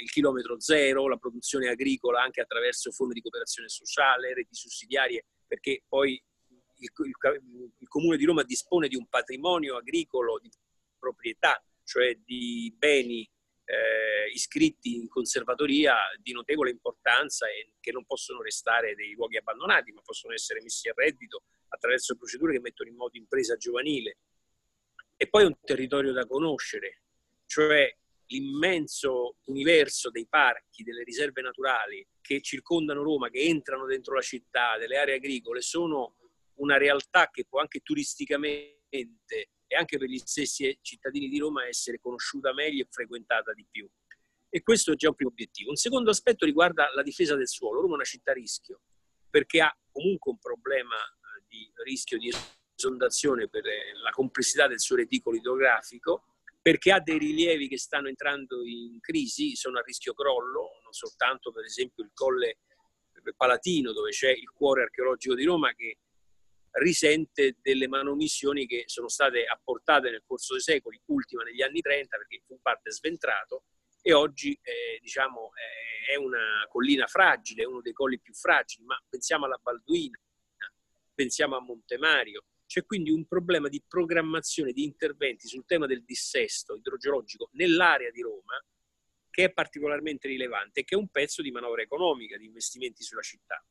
il chilometro zero, la produzione agricola anche attraverso forme di cooperazione sociale, reti sussidiarie, perché poi il, il, il Comune di Roma dispone di un patrimonio agricolo di proprietà cioè di beni eh, iscritti in conservatoria di notevole importanza e che non possono restare dei luoghi abbandonati, ma possono essere messi a reddito attraverso procedure che mettono in moto impresa giovanile. E poi un territorio da conoscere, cioè l'immenso universo dei parchi, delle riserve naturali che circondano Roma, che entrano dentro la città, delle aree agricole, sono una realtà che può anche turisticamente e anche per gli stessi cittadini di Roma essere conosciuta meglio e frequentata di più. E questo è già un primo obiettivo. Un secondo aspetto riguarda la difesa del suolo. Roma è una città a rischio perché ha comunque un problema eh, di rischio di esondazione per eh, la complessità del suo reticolo idrografico, perché ha dei rilievi che stanno entrando in crisi, sono a rischio crollo, non soltanto per esempio il Colle Palatino, dove c'è il cuore archeologico di Roma, che risente delle manomissioni che sono state apportate nel corso dei secoli, ultima negli anni 30 perché fu parte sventrato e oggi eh, diciamo, eh, è una collina fragile, uno dei colli più fragili, ma pensiamo alla Balduina, pensiamo a Montemario. C'è quindi un problema di programmazione di interventi sul tema del dissesto idrogeologico nell'area di Roma che è particolarmente rilevante e che è un pezzo di manovra economica, di investimenti sulla città.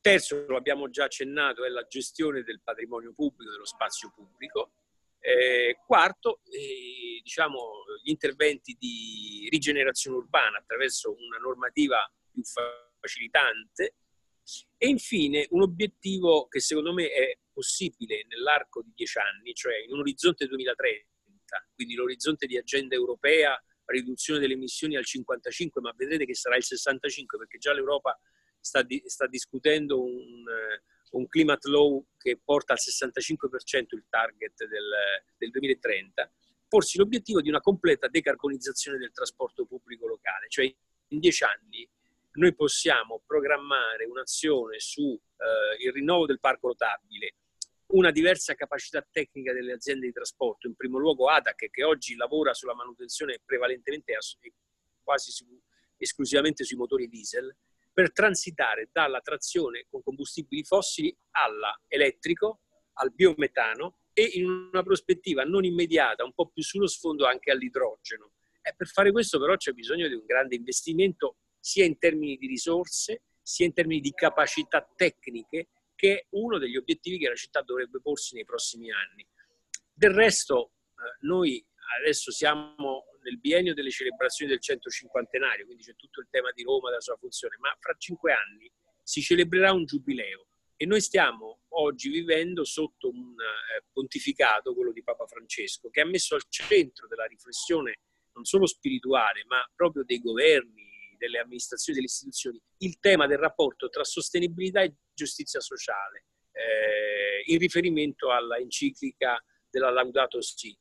Terzo, lo abbiamo già accennato, è la gestione del patrimonio pubblico, dello spazio pubblico. Eh, quarto, eh, diciamo, gli interventi di rigenerazione urbana attraverso una normativa più facilitante. E infine un obiettivo che secondo me è possibile nell'arco di dieci anni, cioè in un orizzonte 2030, quindi l'orizzonte di agenda europea, riduzione delle emissioni al 55, ma vedrete che sarà il 65 perché già l'Europa sta, di, sta discutendo un, un, climate law che porta al 65% il target del, del 2030, porsi l'obiettivo di una completa decarbonizzazione del trasporto pubblico locale, cioè in dieci anni noi possiamo programmare un'azione sul eh, rinnovo del parco rotabile, una diversa capacità tecnica delle aziende di trasporto, in primo luogo ADAC che oggi lavora sulla manutenzione prevalentemente quasi su, esclusivamente sui motori diesel, per transitare dalla trazione con combustibili fossili all'elettrico, al biometano e in una prospettiva non immediata, un po' più sullo sfondo, anche all'idrogeno. E per fare questo però c'è bisogno di un grande investimento sia in termini di risorse, sia in termini di capacità tecniche, che è uno degli obiettivi che la città dovrebbe porsi nei prossimi anni. Del resto, eh, noi adesso siamo nel biennio delle celebrazioni del 150 quindi c'è tutto il tema di Roma, della sua funzione, ma fra cinque anni si celebrerà un giubileo e noi stiamo oggi vivendo sotto un eh, pontificato, quello di Papa Francesco, che ha messo al centro della riflessione non solo spirituale, ma proprio dei governi, delle amministrazioni, delle istituzioni, il tema del rapporto tra sostenibilità e giustizia sociale, eh, in riferimento alla enciclica della Laudato Si.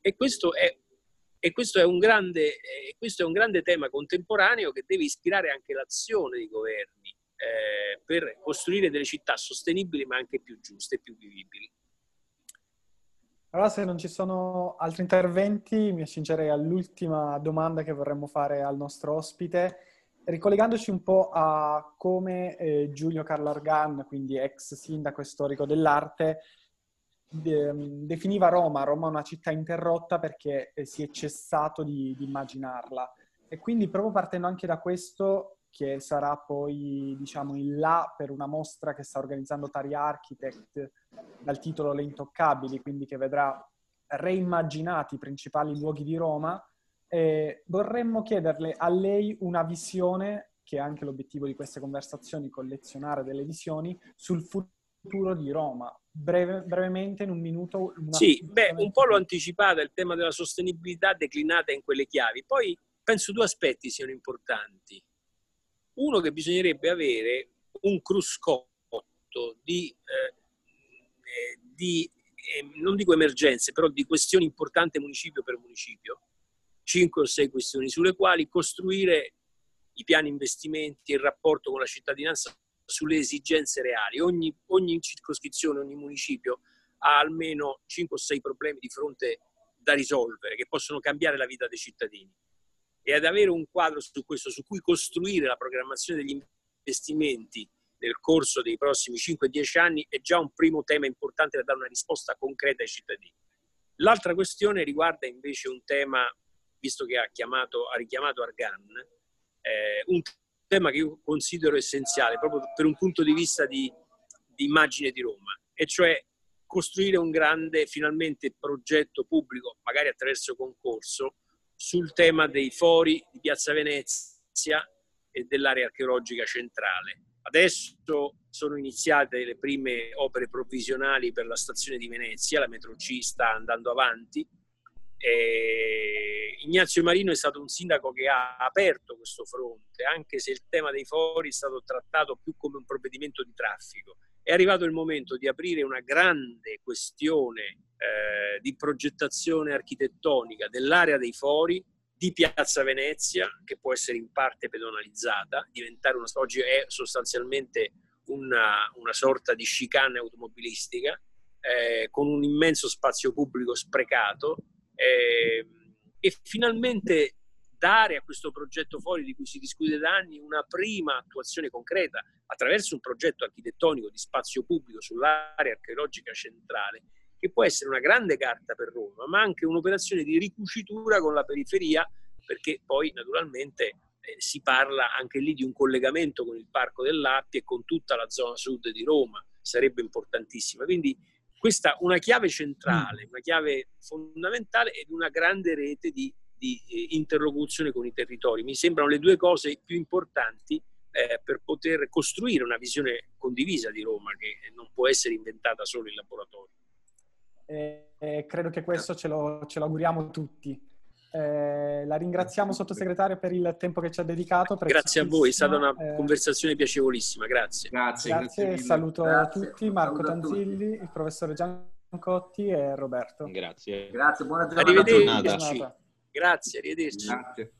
E questo è e questo è, grande, eh, questo è, un grande, tema contemporaneo che deve ispirare anche l'azione dei governi eh, per costruire delle città sostenibili ma anche più giuste e più vivibili. Allora, se non ci sono altri interventi, mi accingerei all'ultima domanda che vorremmo fare al nostro ospite, ricollegandoci un po' a come eh, Giulio Carlo Argan, quindi ex sindaco e storico dell'arte, Ehm, definiva Roma, Roma una città interrotta perché eh, si è cessato di, di, immaginarla. E quindi proprio partendo anche da questo, che sarà poi diciamo in là per una mostra che sta organizzando Tari Architect dal titolo Le Intoccabili, quindi che vedrà reimmaginati i principali luoghi di Roma, eh, vorremmo chiederle a lei una visione, che è anche l'obiettivo di queste conversazioni, collezionare delle visioni, sul futuro di Roma, breve, brevemente in un minuto? Sì, beh, un po' l'ho anticipata, il tema della sostenibilità declinata in quelle chiavi. Poi penso due aspetti siano importanti. Uno che bisognerebbe avere un cruscotto di, eh, di eh, non dico emergenze, però di questioni importanti municipio per municipio, cinque o sei questioni sulle quali costruire i piani investimenti, il rapporto con la cittadinanza sulle esigenze reali. Ogni, ogni circoscrizione, ogni municipio ha almeno 5 o 6 problemi di fronte da risolvere che possono cambiare la vita dei cittadini. E ad avere un quadro su questo, su cui costruire la programmazione degli investimenti nel corso dei prossimi 5-10 anni è già un primo tema importante per dare una risposta concreta ai cittadini. L'altra questione riguarda invece un tema, visto che ha, chiamato, ha richiamato Argan, eh, un tema che io considero essenziale proprio per un punto di vista di, di immagine di Roma, e cioè costruire un grande, finalmente, progetto pubblico, magari attraverso concorso, sul tema dei fori di Piazza Venezia e dell'area archeologica centrale. Adesso sono iniziate le prime opere provvisionali per la stazione di Venezia, la metro C sta andando avanti, e Ignazio Marino è stato un sindaco che ha aperto questo fronte, anche se il tema dei fori è stato trattato più come un provvedimento di traffico. È arrivato il momento di aprire una grande questione eh, di progettazione architettonica dell'area dei fori, di Piazza Venezia, che può essere in parte pedonalizzata, diventare una, oggi è sostanzialmente una, una sorta di chicane automobilistica, eh, con un immenso spazio pubblico sprecato, eh, e finalmente dare a questo progetto fuori di cui si discute da anni una prima attuazione concreta attraverso un progetto architettonico di spazio pubblico sull'area archeologica centrale, che può essere una grande carta per Roma, ma anche un'operazione di ricucitura con la periferia, perché poi naturalmente eh, si parla anche lì di un collegamento con il Parco dell'Appia e con tutta la zona sud di Roma, sarebbe importantissima. Quindi questa una chiave centrale, mm. una chiave fondamentale ed una grande rete di, di eh, interlocuzione con i territori. Mi sembrano le due cose più importanti eh, per poter costruire una visione condivisa di Roma che non può essere inventata solo in laboratorio. Eh, credo che questo ce lo, ce lo auguriamo tutti. Eh, la ringraziamo sottosegretario per il tempo che ci ha dedicato. Grazie a voi, è stata una eh, conversazione piacevolissima, grazie. Grazie, grazie, grazie saluto grazie. tutti, Marco saluto Tanzilli, tutti. il professore Giancotti e Roberto. Grazie. Grazie, buona giornata. Arrivederci. Grazie, arrivederci. Grazie.